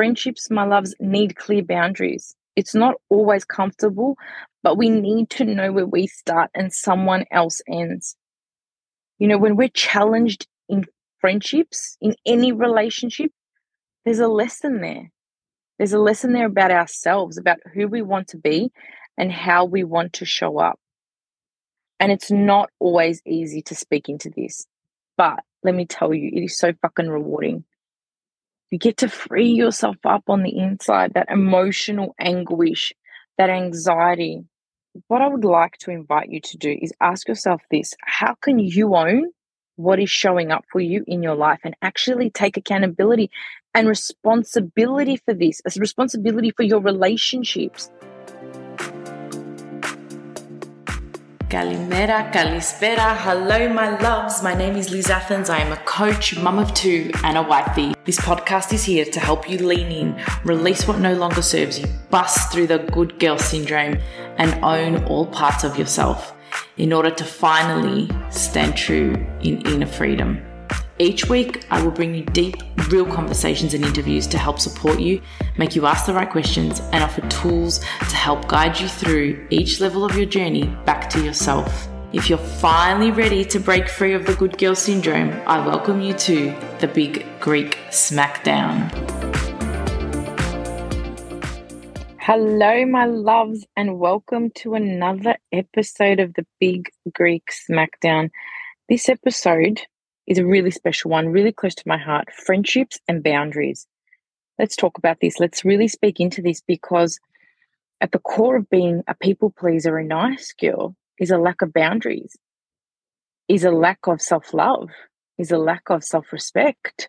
friendships, my loves, need clear boundaries. It's not always comfortable, but we need to know where we start and someone else ends. You know, when we're challenged in friendships, in any relationship, there's a lesson there. There's a lesson there about ourselves, about who we want to be and how we want to show up. And it's not always easy to speak into this, but let me tell you, it is so fucking rewarding. You get to free yourself up on the inside, that emotional anguish, that anxiety. What I would like to invite you to do is ask yourself this how can you own what is showing up for you in your life and actually take accountability and responsibility for this, as responsibility for your relationships? Kalimera, Kalispera. Hello, my loves. My name is Liz Athens. I am a coach, mum of two, and a wifey. This podcast is here to help you lean in, release what no longer serves you, bust through the good girl syndrome, and own all parts of yourself in order to finally stand true in inner freedom. Each week, I will bring you deep, real conversations and interviews to help support you, make you ask the right questions, and offer tools to help guide you through each level of your journey back to yourself. If you're finally ready to break free of the good girl syndrome, I welcome you to the Big Greek Smackdown. Hello, my loves, and welcome to another episode of the Big Greek Smackdown. This episode is a really special one, really close to my heart friendships and boundaries. Let's talk about this. Let's really speak into this because at the core of being a people pleaser, a nice girl, is a lack of boundaries, is a lack of self love, is a lack of self respect,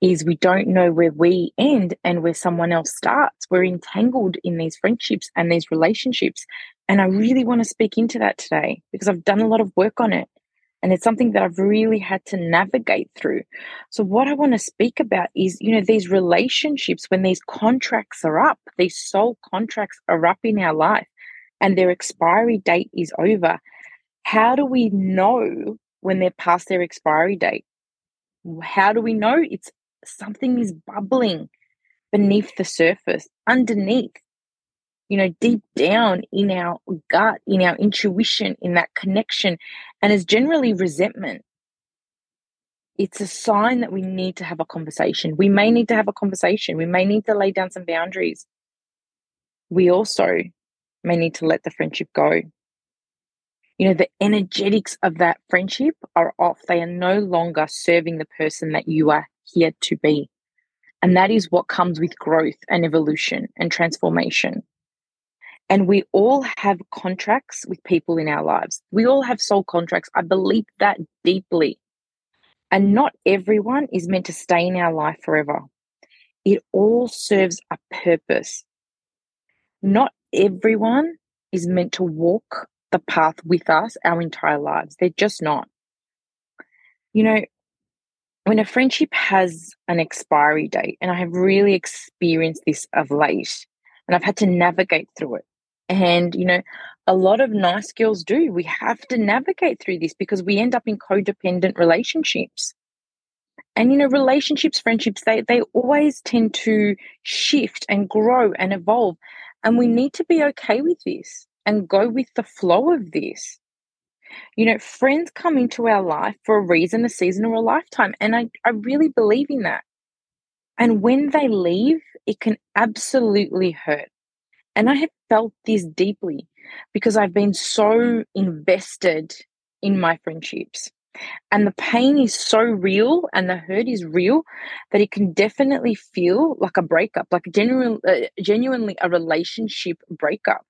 is we don't know where we end and where someone else starts. We're entangled in these friendships and these relationships. And I really want to speak into that today because I've done a lot of work on it. And it's something that I've really had to navigate through. So, what I want to speak about is, you know, these relationships, when these contracts are up, these soul contracts are up in our life and their expiry date is over. How do we know when they're past their expiry date? How do we know it's something is bubbling beneath the surface, underneath? You know, deep down in our gut, in our intuition, in that connection, and is generally resentment. It's a sign that we need to have a conversation. We may need to have a conversation. We may need to lay down some boundaries. We also may need to let the friendship go. You know, the energetics of that friendship are off. They are no longer serving the person that you are here to be. And that is what comes with growth and evolution and transformation. And we all have contracts with people in our lives. We all have soul contracts. I believe that deeply. And not everyone is meant to stay in our life forever. It all serves a purpose. Not everyone is meant to walk the path with us our entire lives. They're just not. You know, when a friendship has an expiry date, and I have really experienced this of late, and I've had to navigate through it. And, you know, a lot of nice girls do. We have to navigate through this because we end up in codependent relationships. And, you know, relationships, friendships, they, they always tend to shift and grow and evolve. And we need to be okay with this and go with the flow of this. You know, friends come into our life for a reason, a season, or a lifetime. And I, I really believe in that. And when they leave, it can absolutely hurt. And I have felt this deeply because I've been so invested in my friendships. And the pain is so real and the hurt is real that it can definitely feel like a breakup, like genuine, uh, genuinely a relationship breakup.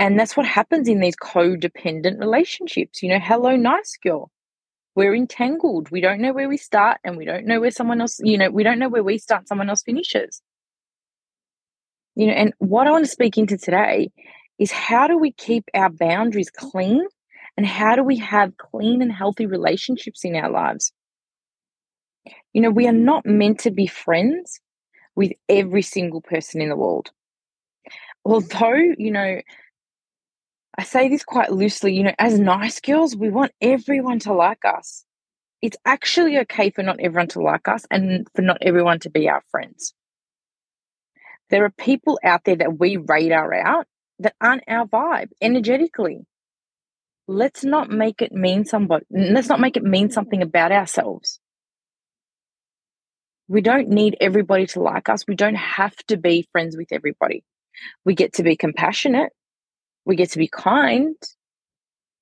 And that's what happens in these codependent relationships. You know, hello, nice girl. We're entangled. We don't know where we start and we don't know where someone else, you know, we don't know where we start, someone else finishes. You know, and what I want to speak into today is how do we keep our boundaries clean and how do we have clean and healthy relationships in our lives? You know, we are not meant to be friends with every single person in the world. Although, you know, I say this quite loosely, you know, as nice girls, we want everyone to like us. it's actually okay for not everyone to like us and for not everyone to be our friends. There are people out there that we radar out that aren't our vibe energetically. Let's not make it mean somebody, let's not make it mean something about ourselves. We don't need everybody to like us. We don't have to be friends with everybody. We get to be compassionate. We get to be kind,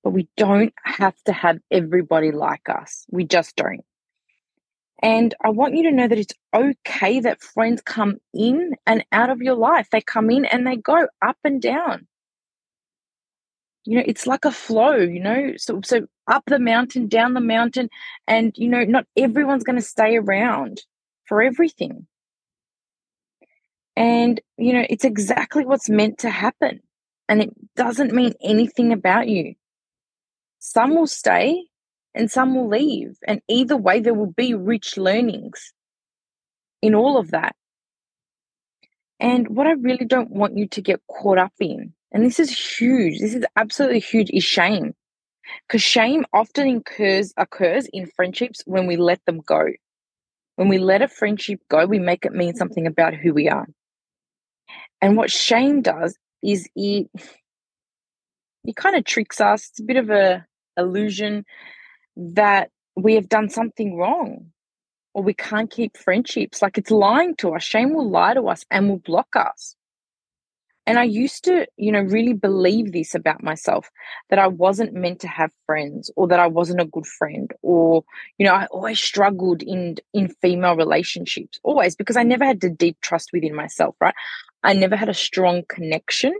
but we don't have to have everybody like us. We just don't. And I want you to know that it's okay that friends come in and out of your life. They come in and they go up and down. You know, it's like a flow, you know, so so up the mountain, down the mountain, and you know, not everyone's going to stay around for everything. And you know, it's exactly what's meant to happen. And it doesn't mean anything about you. Some will stay and some will leave. And either way, there will be rich learnings in all of that. And what I really don't want you to get caught up in, and this is huge, this is absolutely huge, is shame. Because shame often occurs, occurs in friendships when we let them go. When we let a friendship go, we make it mean something about who we are. And what shame does is it it kind of tricks us. It's a bit of a illusion that we have done something wrong or we can't keep friendships. Like it's lying to us. Shame will lie to us and will block us. And I used to, you know, really believe this about myself that I wasn't meant to have friends or that I wasn't a good friend or, you know, I always struggled in in female relationships, always because I never had the deep trust within myself, right? I never had a strong connection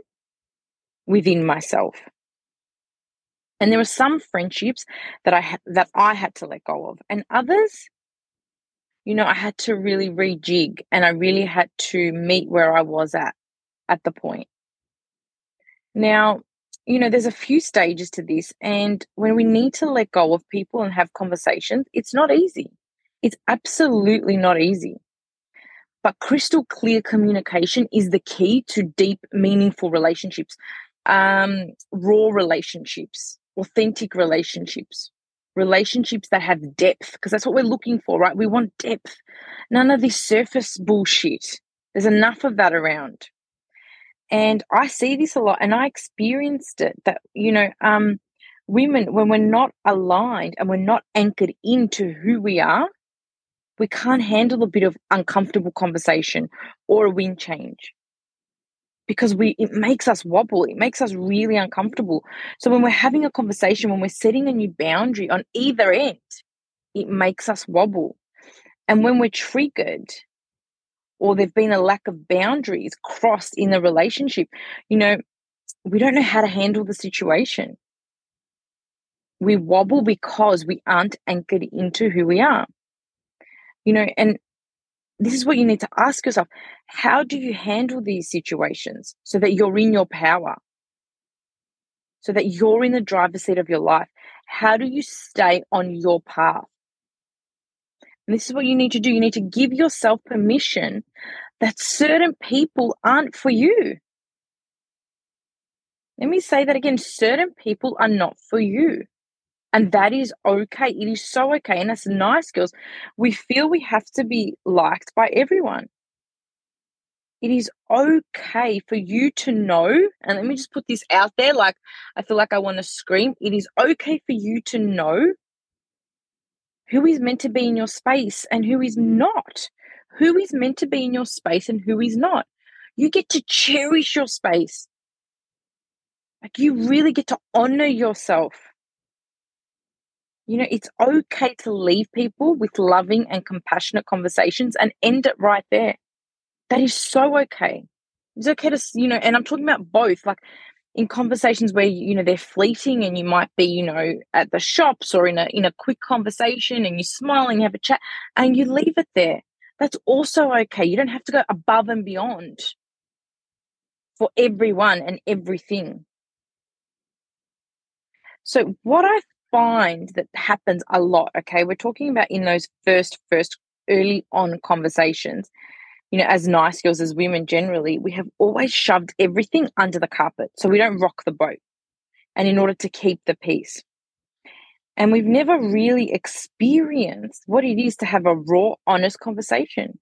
within myself. And there were some friendships that I that I had to let go of, and others, you know, I had to really rejig, and I really had to meet where I was at at the point. Now, you know, there's a few stages to this, and when we need to let go of people and have conversations, it's not easy. It's absolutely not easy. But crystal clear communication is the key to deep, meaningful relationships, um, raw relationships, authentic relationships, relationships that have depth, because that's what we're looking for, right? We want depth. None of this surface bullshit. There's enough of that around. And I see this a lot and I experienced it that, you know, um, women, when we're not aligned and we're not anchored into who we are, we can't handle a bit of uncomfortable conversation or a wind change because we it makes us wobble it makes us really uncomfortable. So when we're having a conversation when we're setting a new boundary on either end it makes us wobble. And when we're triggered or there've been a lack of boundaries crossed in the relationship you know we don't know how to handle the situation. We wobble because we aren't anchored into who we are. You know and this is what you need to ask yourself. How do you handle these situations so that you're in your power? So that you're in the driver's seat of your life. How do you stay on your path? And this is what you need to do. You need to give yourself permission that certain people aren't for you. Let me say that again. Certain people are not for you and mm-hmm. that is okay. It is so okay. And that's nice, girls. We feel we have to be liked by everyone. It is okay for you to know, and let me just put this out there like I feel like I want to scream. It is okay for you to know who is meant to be in your space and who is not. Who is meant to be in your space and who is not. You get to cherish your space. Like you really get to honor yourself. You know, it's okay to leave people with loving and compassionate conversations and end it right there. That is so okay. It's okay to, you know, and I'm talking about both, like in conversations where, you know, they're fleeting and you might be, you know, at the shops or in a in a quick conversation and you smile and you have a chat and you leave it there. That's also okay. You don't have to go above and beyond for everyone and everything. So what I find that happens a lot, okay, we're talking about in those first, first early on conversations, you know, as nice girls, as women generally, we have always shoved everything under the carpet so we don't rock the boat. And in order to keep the peace. And we've never really experienced what it is to have a raw, honest conversation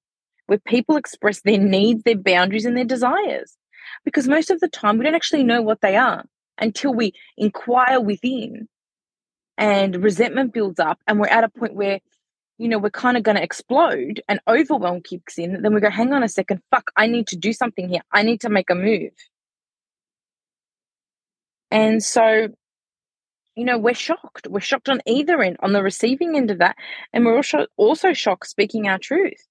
where people express their needs, their boundaries, and their desires. Because most of the time, we don't actually know what they are until we inquire within and resentment builds up and we're at a point where you know we're kind of going to explode and overwhelm kicks in then we go hang on a second fuck i need to do something here. I need to make a move. And so you know we're shocked. We're shocked on either end on the receiving end of that and we're also also shocked speaking our truth.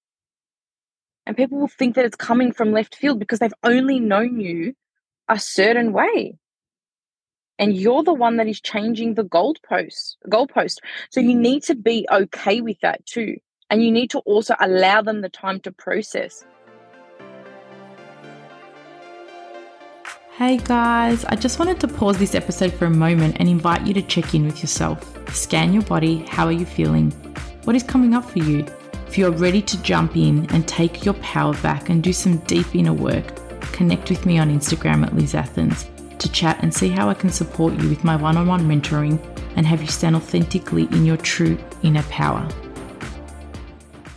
And people will think that it's coming from left field because they've only known you a certain way and mm-hmm. you're the one that is changing the goalpost goalpost so you mm-hmm. need to be okay with that too and you need to also allow them the time to process Hey guys, I just wanted to pause this episode for a moment and invite you to check in with yourself. Scan your body. How are you feeling? What is coming up for you? If you're ready to jump in and take your power back and do some deep inner work, connect with me on Instagram at Liz Athens to chat and see how I can support you with my one on one mentoring and have you stand authentically in your true inner power.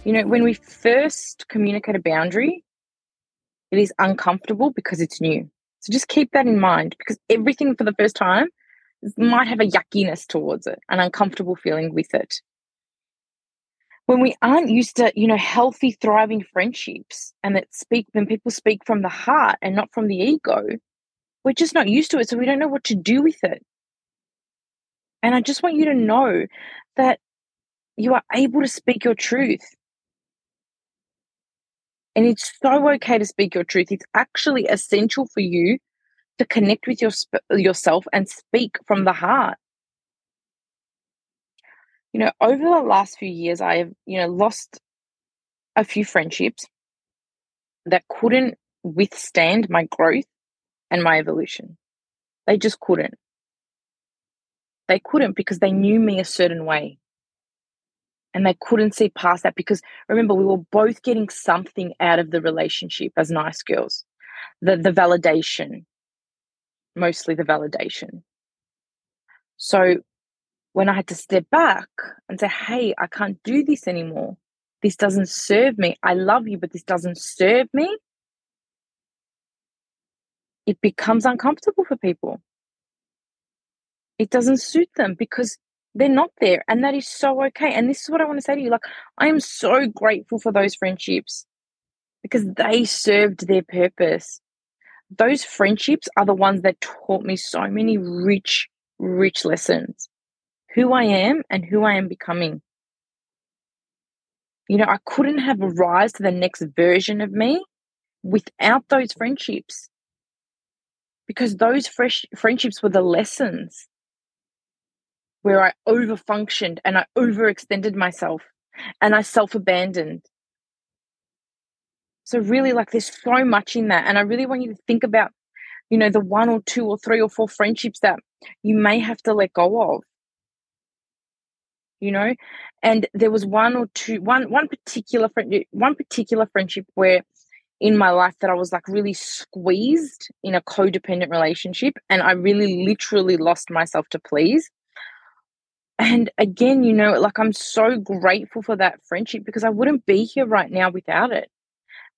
You know, when we first communicate a boundary, it is uncomfortable because it's new. So just keep that in mind because everything for the first time might have a yuckiness towards it, an uncomfortable feeling with it. When we aren't used to, you know, healthy, thriving friendships and that speak when people speak from the heart and not from the ego, we're just not used to it. So we don't know what to do with it. And I just want you to mm. know that you are able to speak your truth. And it's so okay to speak your truth. It's actually essential for you to connect with your, yourself and speak from the heart. You know, over the last few years, I have, you know, lost a few friendships that couldn't withstand my growth and my evolution. They just couldn't. They couldn't because they knew me a certain way. And they couldn't see past that because remember, we were both getting something out of the relationship as nice girls. The the validation, mostly the validation. So when I had to step back and say, hey, I can't do this anymore. This doesn't serve me. I love you, but this doesn't serve me it becomes mm. uncomfortable for people. It doesn't suit them because they're not there. And that is so okay. And this is what I want to say to you. Like, I am so grateful for those friendships because they served their purpose. Those friendships are the ones that taught me so many rich, rich lessons. Who I am and who I am becoming. You know, I couldn't have rise to the next version of me without those friendships because those fresh friendships were the lessons where I overfunctioned and I overextended myself and I self abandoned. So, really, like, there's so much in that. And I really want you to think about, you know, the one or two or three or four friendships that you may have to let go of. You know, and there was one or two, one one particular friend, one particular friendship where in mm-hmm. my life that I was like really squeezed in a codependent relationship and I really literally lost myself to please. And again, you know, like I'm so grateful for that friendship because I wouldn't be here right now without it.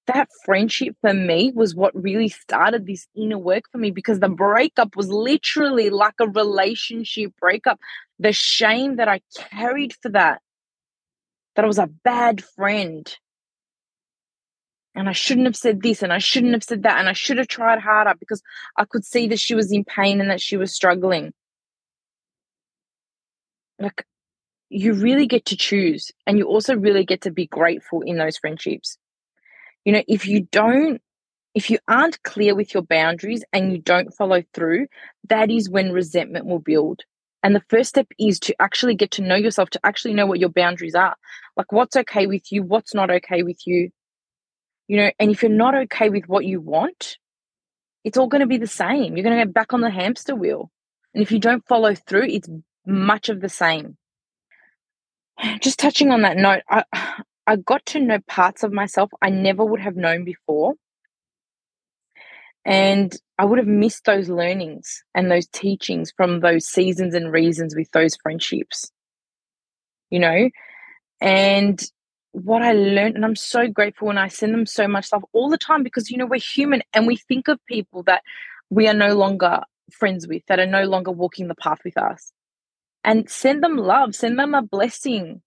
That friendship for me was what really started this inner work for me because the breakup was literally like a relationship breakup. The shame that I carried for that, that I was a bad friend, and I shouldn't have said this and I shouldn't have said that and I should have tried harder because I could see that she was in pain and that she was struggling. Like, you really get to choose and you also really get to be grateful in those friendships. You know, if you don't, if you aren't clear with your boundaries and you don't follow through, that is when resentment will build. And the first step is to actually get to know yourself, to actually know what your boundaries are. Like what's okay with you, what's not okay with you you know, and if you're not okay with what you want, it's all going to be the same. You're going to get back on the hamster wheel. And if you don't follow through, it's much of the same. Just touching on that note, I, I got to know parts of myself I never would have known before. And I would have missed those learnings and those teachings from those seasons and reasons with those friendships. you know? And what I learned, and I'm so grateful, and I send them so much love all the time because, you know, we're human and we think of people that we are no longer friends with, that are no longer walking the path with us. And send them love, send them a blessing.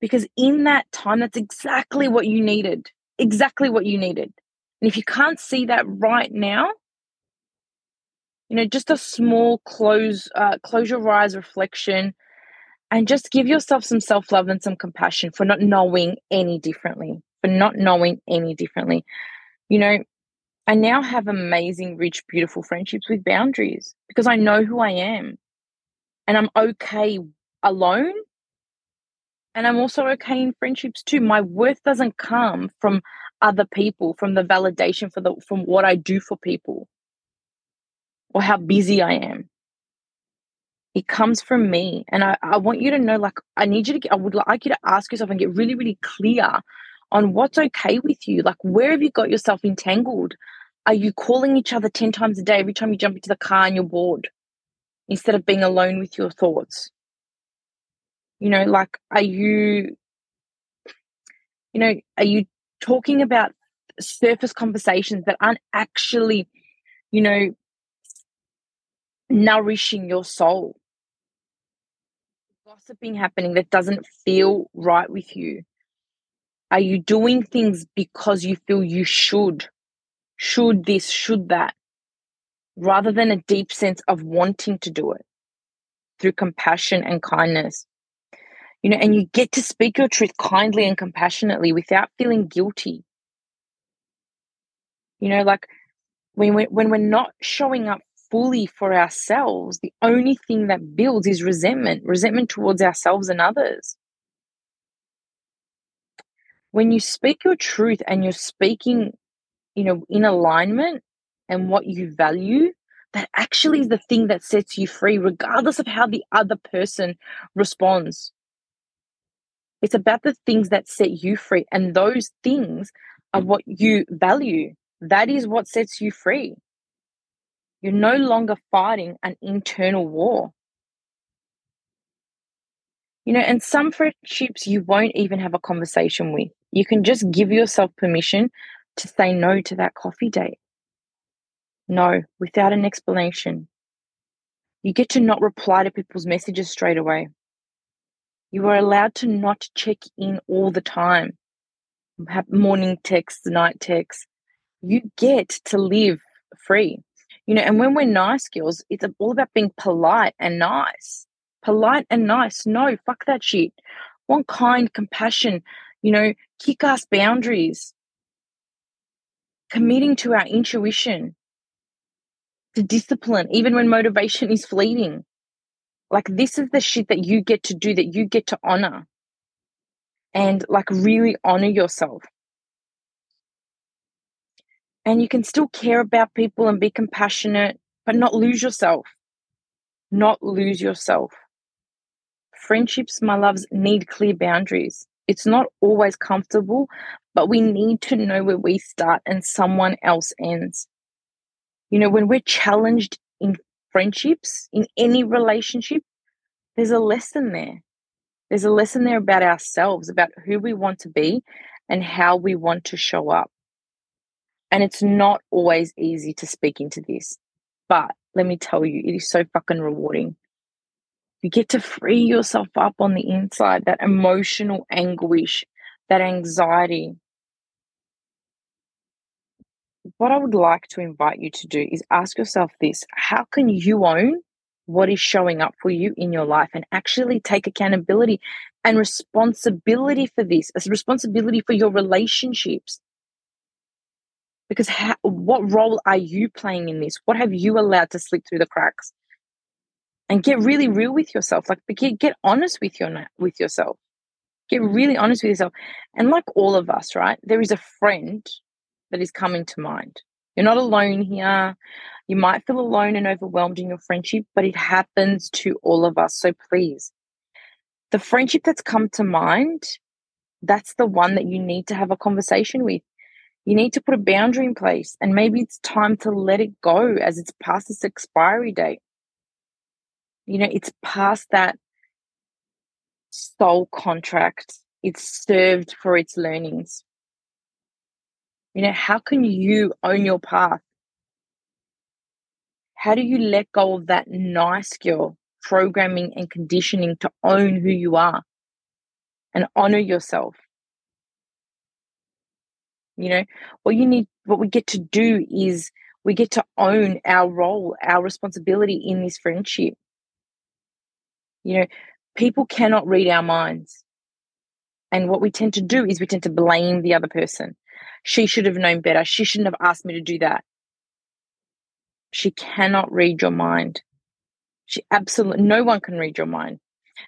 Because in that time, that's exactly what you needed. Exactly what you needed. And if you can't see that right now, you know, just a small close, uh, close your eyes reflection and just give yourself some self love and some compassion for not knowing any differently, for not knowing any differently. You know, I now have amazing, rich, beautiful friendships with boundaries because I know who I am and I'm okay alone. And I'm also okay in friendships too. My worth doesn't come from other people, from the validation for the from what I do for people or how busy I am. It comes from me. And I, I want you to know, like, I need you to, I would like you to ask yourself and get really, really clear on what's okay with you. Like, where have you got yourself entangled? Are you calling each other 10 times a day every time you jump into the car and you're bored instead of being alone with your thoughts? You know, like, are you, you know, are you talking about surface conversations that aren't actually, you know, nourishing your soul? Gossiping happening that doesn't feel right with you? Are you doing things because you feel you should? Should this, should that? Rather than a deep sense of wanting to do it through compassion and kindness. You know, and you get to speak your truth kindly and compassionately without feeling guilty. You know, like when we're, when we're not showing up fully for ourselves, the only thing that builds is resentment, resentment towards ourselves and others. When you speak your truth and you're speaking, you know, in alignment and what you value, that actually is the thing that sets you free, regardless of how the other person responds. It's about the things that set you free, and those things are what you value. That is what sets you free. You're no longer fighting an internal war. You know, and some friendships you won't even have a conversation with. You can just give yourself permission to say no to that coffee date. No, without an explanation. You get to not reply to people's messages straight away. You are allowed to not check in all the time, have morning texts, night texts. You get to live free. You know, and when we're nice girls, it's all about being polite and nice. Polite and nice. No, fuck that shit. Want kind, compassion, you know, kick ass boundaries. Committing to our intuition, to discipline, even when motivation is fleeting. Like, this is the shit that you get to do, that you get to honor. And like, really honor yourself and you can still care about people and be compassionate, but not lose yourself. Not lose yourself. Friendships, my loves, need clear boundaries. It's not always comfortable, but we need to know where we start and someone else ends. You know, when we're challenged in friendships, in any relationship, there's a lesson there. There's a lesson there about ourselves, about who we want to be and how we want to show up. And it's not always easy to speak into this. But let me tell you, it is so fucking rewarding. You get to free yourself up on the inside, that emotional anguish, that anxiety. What I would like to invite you to do is ask yourself this how can you own what is showing up for you in your life and actually take accountability and responsibility for this, as responsibility for your relationships, because what role are you playing in this? What have you allowed to slip through the cracks? And get really real with yourself. Like get, get honest with your with yourself. Get really honest with yourself. And like all of us, right? There is a friend that is coming to mind. You're not alone here. You might feel alone and overwhelmed in your friendship, but it happens to all of us. So please, the friendship that's come to mind, that's the one that you need to have a conversation with. You need to put a boundary in place, and maybe it's time to let it go as it's past its expiry date. You know, it's past that soul contract. It's served for its learnings. You know, how can you own your path? How do you let go of that nice girl programming and conditioning to own who you are and honor yourself? You know, what you need, what we get to do is we get to own our role, our responsibility in this friendship. You know, people cannot read our minds. And what we tend to do is we tend to blame the other person. She should have known better. She shouldn't have asked me to do that. She cannot read your mind. She absolutely, no one can read your mind.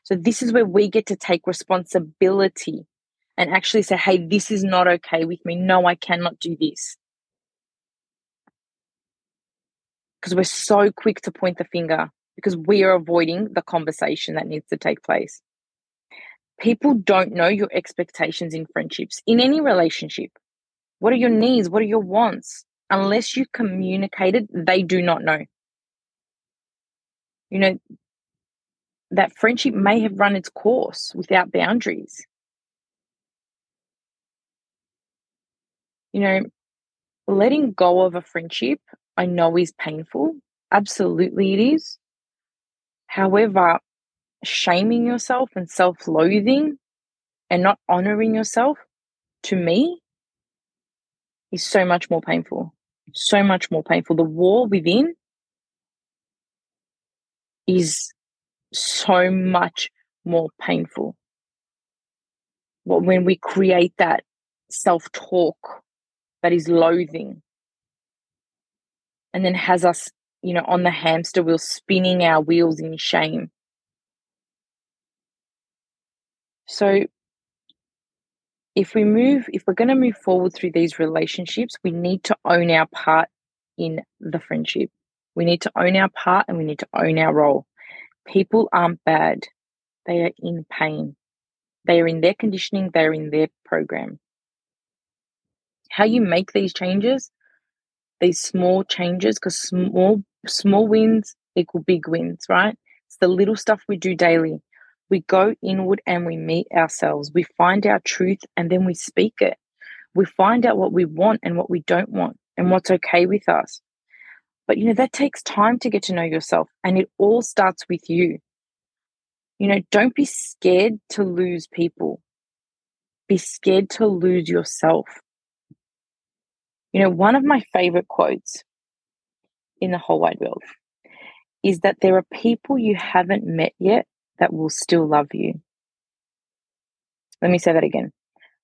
So, this is where we get to take responsibility and actually say, hey, this is not okay with me. No, I cannot do this. Because we're so quick to point the finger because we are avoiding the conversation that needs to take place. People don't know your expectations in friendships, in any relationship. What are your needs? What are your wants? Unless you communicate it, they do not know. You know, that friendship may have run its course without boundaries. You know, letting go of a friendship, I know is painful. Absolutely, it is. However, shaming yourself and self loathing and not honoring yourself, to me, is so much more painful. So much more painful. The war within is so much more painful. When we create that self talk that is loathing and then has us, you know, on the hamster wheel, spinning our wheels in shame. So if we move, if we're going to move forward through these relationships, we need to own our part in the friendship. We need to own our part and we need to own our role. People aren't bad, they are in pain. They are in their conditioning, they're in their program. How you mm. make these changes, these small changes, because small small wins equal big wins, right? It's the little stuff we do daily. We go inward and we meet ourselves. We find our truth and then we speak it. We find out what we want and what we don't want and what's okay with us. But, you know, that takes time to get to know yourself and it all starts with you. You know, don't be scared to lose people, be scared to lose yourself. You know, one of my favorite quotes in the whole wide world is that there are people you haven't met yet that will still love you. Let me say that again.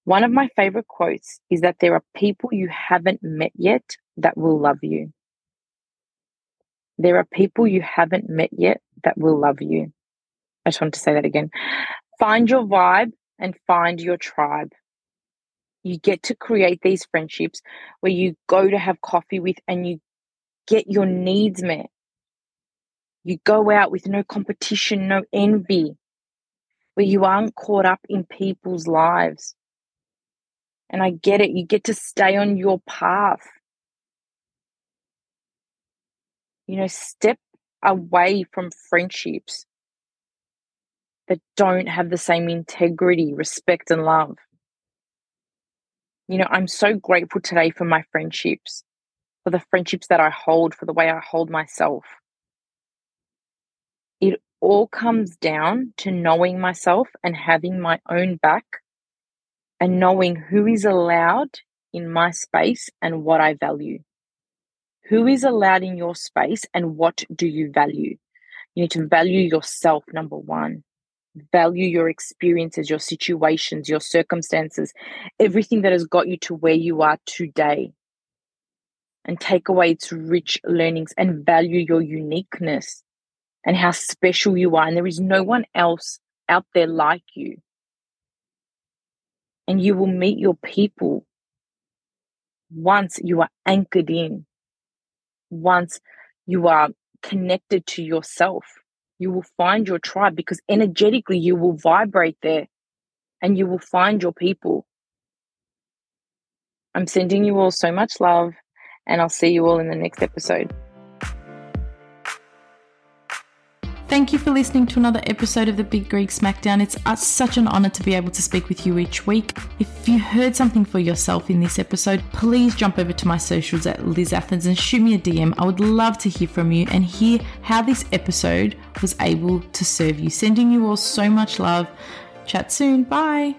One of my favorite quotes is that there are people you haven't met yet that will love you. There are people you haven't met yet that will love you. I just want to say that again. Find your vibe and find your tribe. You get to create these friendships where you go to have coffee with and you get your needs met. You go out with no competition, no envy, where you aren't caught up in people's lives. And I get it, you get to stay on your path. You know, step away from friendships that don't have the same integrity, respect, and love. You know, I'm so grateful today for my friendships, for the friendships that I hold, for the way I hold myself it all comes down to knowing myself and having my own back and knowing who is allowed in my space and what I value. Who is allowed in your space and what do you value? You need to value yourself, number one. Value your experiences, your situations, your circumstances, everything that has got you to where you are today. And take away its rich learnings and value your uniqueness and how special you are. And there is no one else out there like you. And you will meet your people once you are anchored in, once you are connected to yourself. You will find your tribe because energetically you will vibrate there and you will find your people. I'm sending you all so much love, and I'll see you all in the next episode. Thank you for listening to another episode of the Big Greek Smackdown. It's such an honor to be able to speak with you each week. If you heard something for yourself in this episode, please jump over to my socials at Liz Athens and shoot me a DM. I would love to hear from you and hear how this episode was able to serve you. Sending you all so much love. Chat soon. Bye.